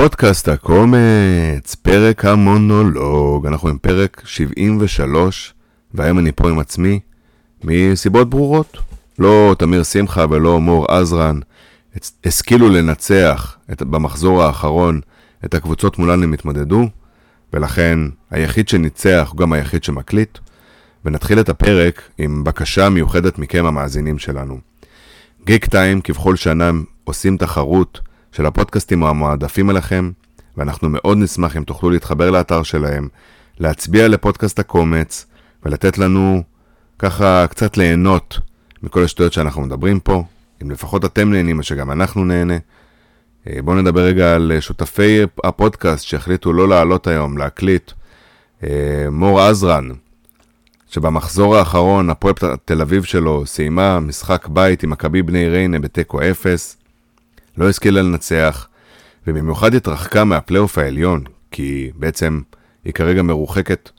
פודקאסט הקומץ, פרק המונולוג, אנחנו עם פרק 73, והיום אני פה עם עצמי, מסיבות ברורות. לא תמיר שמחה ולא מור עזרן השכילו לנצח את, במחזור האחרון את הקבוצות מולן הם התמודדו, ולכן היחיד שניצח הוא גם היחיד שמקליט. ונתחיל את הפרק עם בקשה מיוחדת מכם המאזינים שלנו. גיק טיים כבכל שנה עושים תחרות של הפודקאסטים המועדפים אליכם, ואנחנו מאוד נשמח אם תוכלו להתחבר לאתר שלהם, להצביע לפודקאסט הקומץ, ולתת לנו ככה קצת ליהנות מכל השטויות שאנחנו מדברים פה. אם לפחות אתם נהנים, אז שגם אנחנו נהנה. אה, בואו נדבר רגע על שותפי הפודקאסט שהחליטו לא לעלות היום, להקליט. אה, מור עזרן, שבמחזור האחרון הפועל תל אביב שלו סיימה משחק בית עם מכבי בני ריינה בתיקו אפס. לא השכילה לנצח, ובמיוחד התרחקה מהפלייאוף העליון, כי בעצם היא כרגע מרוחקת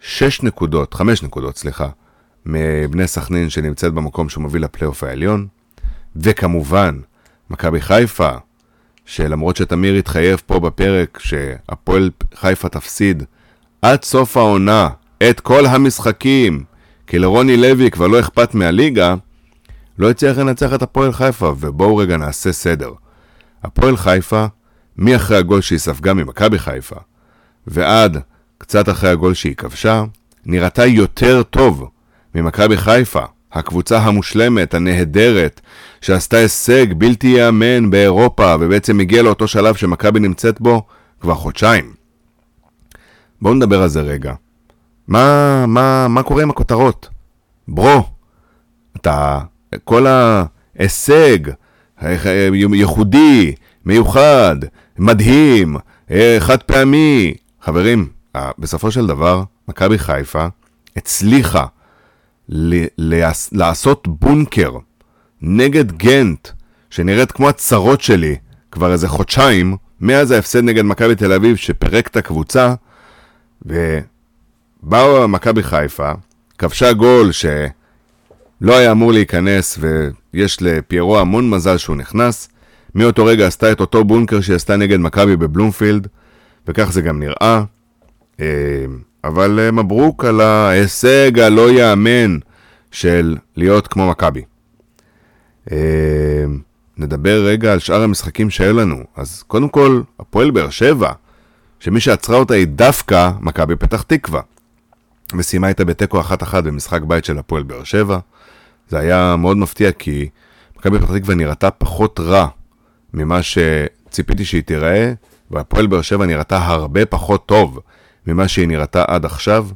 6 נקודות, 5 נקודות, סליחה, מבני סכנין שנמצאת במקום שמוביל לפלייאוף העליון, וכמובן, מכבי חיפה, שלמרות שתמיר התחייב פה בפרק שהפועל חיפה תפסיד עד סוף העונה את כל המשחקים, כי לרוני לוי כבר לא אכפת מהליגה, לא הצליח לנצח את הפועל חיפה, ובואו רגע נעשה סדר. הפועל חיפה, מי אחרי הגול שהיא ספגה ממכבי חיפה, ועד קצת אחרי הגול שהיא כבשה, נראתה יותר טוב ממכבי חיפה, הקבוצה המושלמת, הנהדרת, שעשתה הישג בלתי ייאמן באירופה, ובעצם הגיעה לאותו שלב שמכבי נמצאת בו כבר חודשיים. בואו נדבר על זה רגע. מה, מה, מה קורה עם הכותרות? ברו, אתה כל ההישג ייחודי, מיוחד, מדהים, אה, חד פעמי. חברים, בסופו של דבר, מכבי חיפה הצליחה לעשות בונקר נגד גנט, שנראית כמו הצרות שלי כבר איזה חודשיים, מאז ההפסד נגד מכבי תל אביב שפירק את הקבוצה, ובאו מכבי חיפה, כבשה גול ש... לא היה אמור להיכנס, ויש לפיירו המון מזל שהוא נכנס. מאותו רגע עשתה את אותו בונקר שהיא עשתה נגד מכבי בבלומפילד, וכך זה גם נראה. אה, אבל אה, מברוק על ההישג הלא יאמן של להיות כמו מכבי. אה, נדבר רגע על שאר המשחקים שהיו לנו. אז קודם כל, הפועל באר שבע, שמי שעצרה אותה היא דווקא מכבי פתח תקווה. וסיימה איתה בתיקו אחת אחת במשחק בית של הפועל באר שבע. זה היה מאוד מפתיע כי מכבי פתח תקווה נראתה פחות רע ממה שציפיתי שהיא תיראה, והפועל באר שבע נראתה הרבה פחות טוב ממה שהיא נראתה עד עכשיו.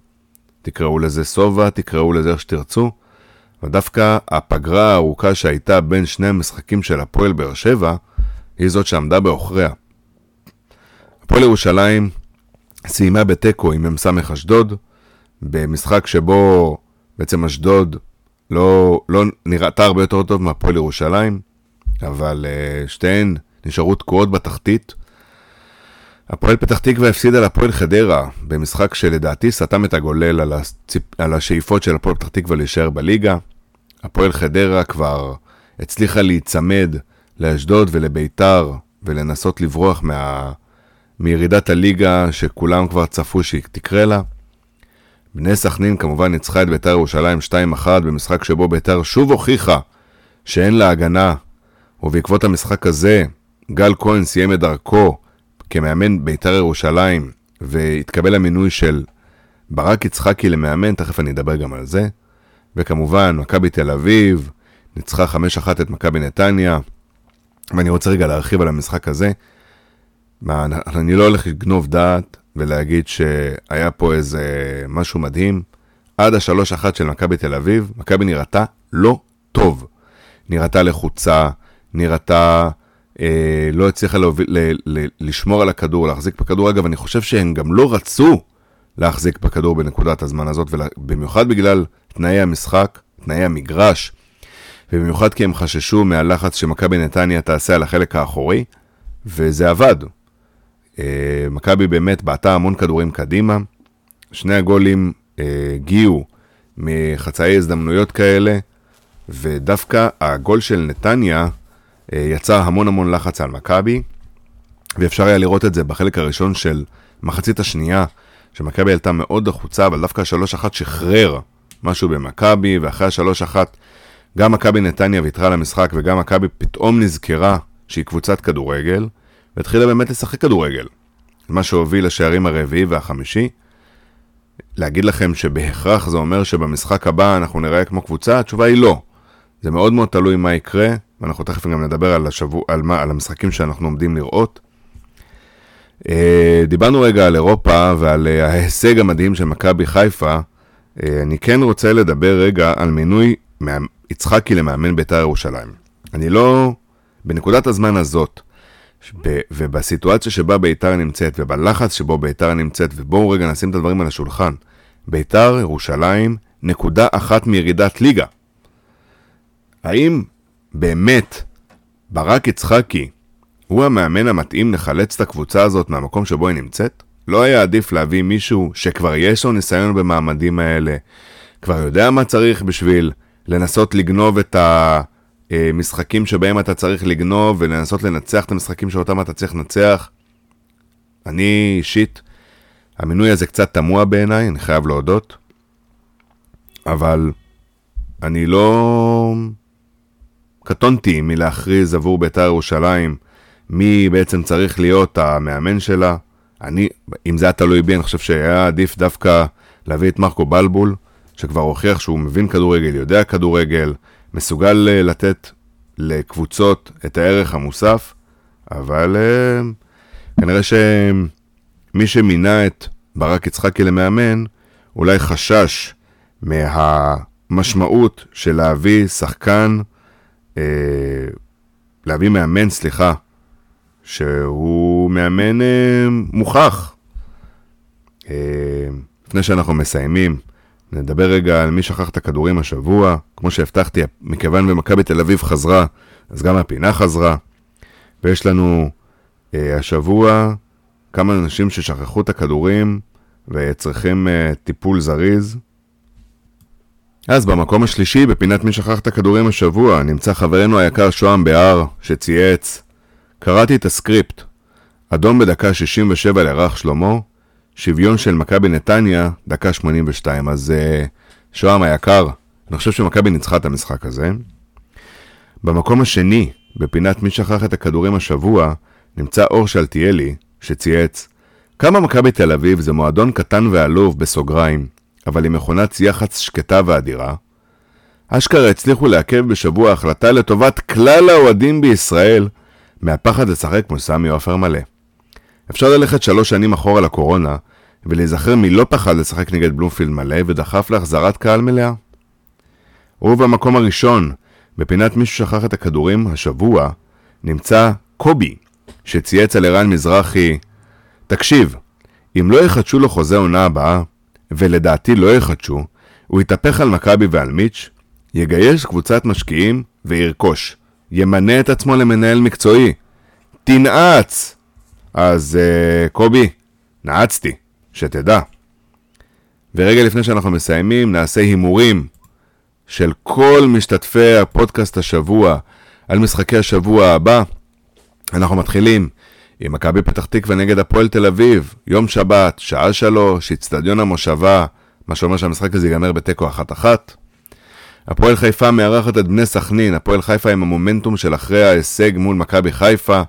תקראו לזה סובה, תקראו לזה איך שתרצו. ודווקא הפגרה הארוכה שהייתה בין שני המשחקים של הפועל באר שבע, היא זאת שעמדה בעוכריה. הפועל ירושלים סיימה בתיקו עם מ"ס אשדוד, במשחק שבו בעצם אשדוד לא, לא נראתה הרבה יותר טוב מהפועל ירושלים, אבל uh, שתיהן נשארו תקועות בתחתית. הפועל פתח תקווה הפסידה לפועל חדרה במשחק שלדעתי סתם את הגולל על, הציפ... על השאיפות של הפועל פתח תקווה להישאר בליגה. הפועל חדרה כבר הצליחה להיצמד לאשדוד ולביתר ולנסות לברוח מה... מירידת הליגה שכולם כבר צפו שהיא תקרה לה. בני סכנין כמובן ניצחה את ביתר ירושלים 2-1 במשחק שבו ביתר שוב הוכיחה שאין לה הגנה, ובעקבות המשחק הזה גל כהן סיים את דרכו כמאמן ביתר ירושלים והתקבל המינוי של ברק יצחקי למאמן, תכף אני אדבר גם על זה. וכמובן, מכבי תל אביב ניצחה 5-1 את מכבי נתניה, ואני רוצה רגע להרחיב על המשחק הזה. אני לא הולך לגנוב דעת, ולהגיד שהיה פה איזה משהו מדהים. עד השלוש אחת של מכבי תל אביב, מכבי נראתה לא טוב. נראתה לחוצה, נראתה אה, לא הצליחה להוביל, ל, ל, לשמור על הכדור, להחזיק בכדור. אגב, אני חושב שהם גם לא רצו להחזיק בכדור בנקודת הזמן הזאת, ובמיוחד בגלל תנאי המשחק, תנאי המגרש, ובמיוחד כי הם חששו מהלחץ שמכבי נתניה תעשה על החלק האחורי, וזה עבד. אה, מכבי באמת בעטה המון כדורים קדימה, שני הגולים אה, הגיעו מחצאי הזדמנויות כאלה, ודווקא הגול של נתניה אה, יצר המון המון לחץ על מכבי, ואפשר היה לראות את זה בחלק הראשון של מחצית השנייה, שמכבי עלתה מאוד החוצה, אבל דווקא ה-3-1 שחרר משהו במכבי, ואחרי ה-3-1 גם מכבי נתניה ויתרה למשחק, וגם מכבי פתאום נזכרה שהיא קבוצת כדורגל, והתחילה באמת לשחק כדורגל. מה שהוביל לשערים הרביעי והחמישי. להגיד לכם שבהכרח זה אומר שבמשחק הבא אנחנו נראה כמו קבוצה? התשובה היא לא. זה מאוד מאוד תלוי מה יקרה, ואנחנו תכף גם נדבר על, השבוע, על, מה, על המשחקים שאנחנו עומדים לראות. אה, דיברנו רגע על אירופה ועל אה, ההישג המדהים של מכבי חיפה. אה, אני כן רוצה לדבר רגע על מינוי יצחקי למאמן בית"ר ירושלים. אני לא, בנקודת הזמן הזאת, ובסיטואציה שבה בית"ר נמצאת, ובלחץ שבו בית"ר נמצאת, ובואו רגע נשים את הדברים על השולחן, בית"ר ירושלים, נקודה אחת מירידת ליגה. האם באמת ברק יצחקי הוא המאמן המתאים לחלץ את הקבוצה הזאת מהמקום שבו היא נמצאת? לא היה עדיף להביא מישהו שכבר יש לו ניסיון במעמדים האלה, כבר יודע מה צריך בשביל לנסות לגנוב את המשחקים שבהם אתה צריך לגנוב ולנסות לנצח את המשחקים שאותם אתה צריך לנצח? אני אישית, המינוי הזה קצת תמוה בעיניי, אני חייב להודות, אבל אני לא קטונתי מלהכריז עבור בית"ר ירושלים מי בעצם צריך להיות המאמן שלה. אני, אם זה היה תלוי בי, אני חושב שהיה עדיף דווקא להביא את מרקו בלבול, שכבר הוכיח שהוא מבין כדורגל, יודע כדורגל, מסוגל אה, לתת לקבוצות את הערך המוסף, אבל אה, כנראה שמי שמינה את ברק יצחקי למאמן, אולי חשש מהמשמעות של להביא שחקן, אה, להביא מאמן, סליחה, שהוא מאמן מוכח. לפני שאנחנו מסיימים, נדבר רגע על מי שכח את הכדורים השבוע. כמו שהבטחתי, מכיוון ומכבי תל אביב חזרה, אז גם הפינה חזרה. ויש לנו אה, השבוע כמה אנשים ששכחו את הכדורים וצריכים אה, טיפול זריז. אז במקום השלישי, בפינת מי שכח את הכדורים השבוע, נמצא חברנו היקר שוהם בהר, שצייץ קראתי את הסקריפט. אדום בדקה 67 לרך שלמה, שוויון של מכבי נתניה, דקה 82. אז uh, שוהם היקר, אני חושב שמכבי ניצחה את המשחק הזה. במקום השני, בפינת מי שכח את הכדורים השבוע, נמצא אור שלטיאלי, שצייץ כמה מכבי תל אביב זה מועדון קטן ועלוב בסוגריים, אבל עם מכונת יח"צ שקטה ואדירה. אשכרה הצליחו לעכב בשבוע החלטה לטובת כלל האוהדים בישראל מהפחד לשחק כמו סמי עופר מלא. אפשר ללכת שלוש שנים אחורה לקורונה, ולהיזכר מי לא פחד לשחק נגד בלומפילד מלא ודחף להחזרת קהל מלאה. ובמקום הראשון, בפינת מישהו שכח את הכדורים, השבוע, נמצא קובי, שצייץ על ערן מזרחי, תקשיב, אם לא יחדשו לו חוזה עונה הבאה, ולדעתי לא יחדשו, הוא יתהפך על מכבי ועל מיץ', יגייס קבוצת משקיעים וירכוש. ימנה את עצמו למנהל מקצועי. תנעץ! אז uh, קובי, נעצתי, שתדע. ורגע לפני שאנחנו מסיימים, נעשה הימורים של כל משתתפי הפודקאסט השבוע על משחקי השבוע הבא. אנחנו מתחילים עם מכבי פתח תקווה נגד הפועל תל אביב, יום שבת, שעה שלוש, אצטדיון המושבה, מה שאומר שהמשחק הזה ייגמר בתיקו אחת-אחת. הפועל חיפה מארחת את בני סכנין, הפועל חיפה עם המומנטום של אחרי ההישג מול מכבי חיפה,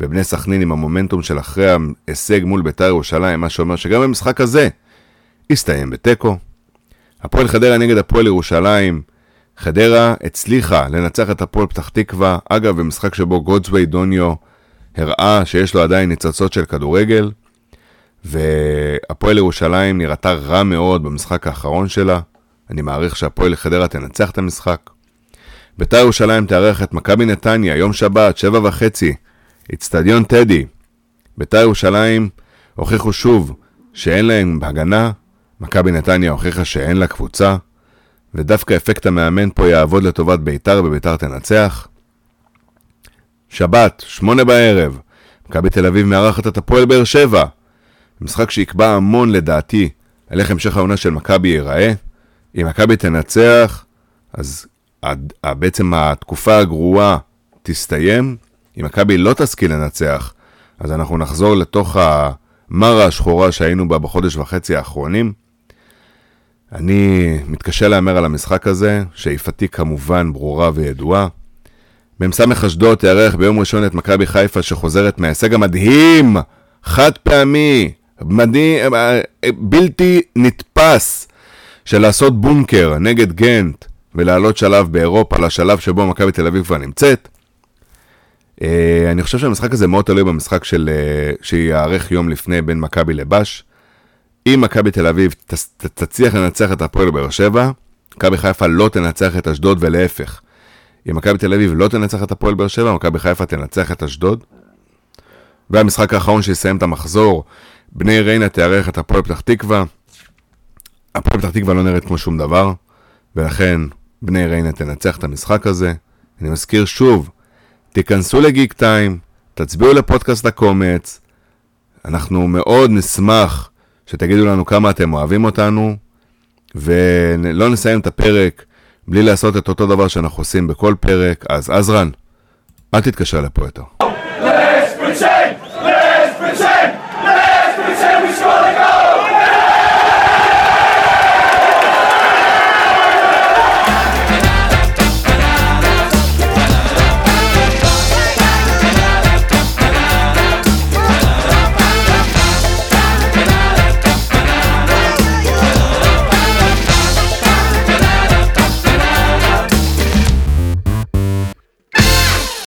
ובני סכנין עם המומנטום של אחרי ההישג מול בית"ר ירושלים, מה שאומר שגם במשחק הזה הסתיים בתיקו. הפועל חדרה נגד הפועל ירושלים, חדרה הצליחה לנצח את הפועל פתח תקווה, אגב במשחק שבו גודסווי דוניו הראה שיש לו עדיין ניצוצות של כדורגל, והפועל ירושלים נראתה רע מאוד במשחק האחרון שלה. אני מעריך שהפועל חדרה תנצח את המשחק. בית"ר ירושלים תארח את מכבי נתניה, יום שבת, שבע וחצי, אצטדיון טדי. בית"ר ירושלים הוכיחו שוב שאין להם הגנה, מכבי נתניה הוכיחה שאין לה קבוצה, ודווקא אפקט המאמן פה יעבוד לטובת בית"ר ובית"ר תנצח. שבת, שמונה בערב, מכבי תל אביב מארחת את הפועל באר שבע. משחק שיקבע המון לדעתי על איך המשך העונה של מכבי ייראה. אם מכבי תנצח, אז בעצם התקופה הגרועה תסתיים. אם מכבי לא תשכיל לנצח, אז אנחנו נחזור לתוך המרה השחורה שהיינו בה בחודש וחצי האחרונים. אני מתקשה להמר על המשחק הזה, שאיפתי כמובן ברורה וידועה. מ"ס אשדוד תארח ביום ראשון את מכבי חיפה שחוזרת מההישג המדהים, חד פעמי, מדהים, בלתי נתפס, של לעשות בונקר נגד גנט ולעלות שלב באירופה לשלב שבו מכבי תל אביב כבר נמצאת. אה, אני חושב שהמשחק הזה מאוד תלוי במשחק של, אה, שיארך יום לפני בין מכבי לבש. אם מכבי תל אביב תצליח לנצח את הפועל באר שבע, מכבי חיפה לא תנצח את אשדוד ולהפך. אם מכבי תל אביב לא תנצח את הפועל באר שבע, מכבי חיפה תנצח את אשדוד. והמשחק האחרון שיסיים את המחזור, בני ריינה תארח את הפועל פתח תקווה. הפועל פתח תקווה לא נראית כמו שום דבר, ולכן בני ריינה תנצח את המשחק הזה. אני מזכיר שוב, תיכנסו לגיק טיים, תצביעו לפודקאסט הקומץ, אנחנו מאוד נשמח שתגידו לנו כמה אתם אוהבים אותנו, ולא נסיים את הפרק בלי לעשות את אותו דבר שאנחנו עושים בכל פרק, אז עזרן, אל תתקשר לפה יותר. Let's pretend!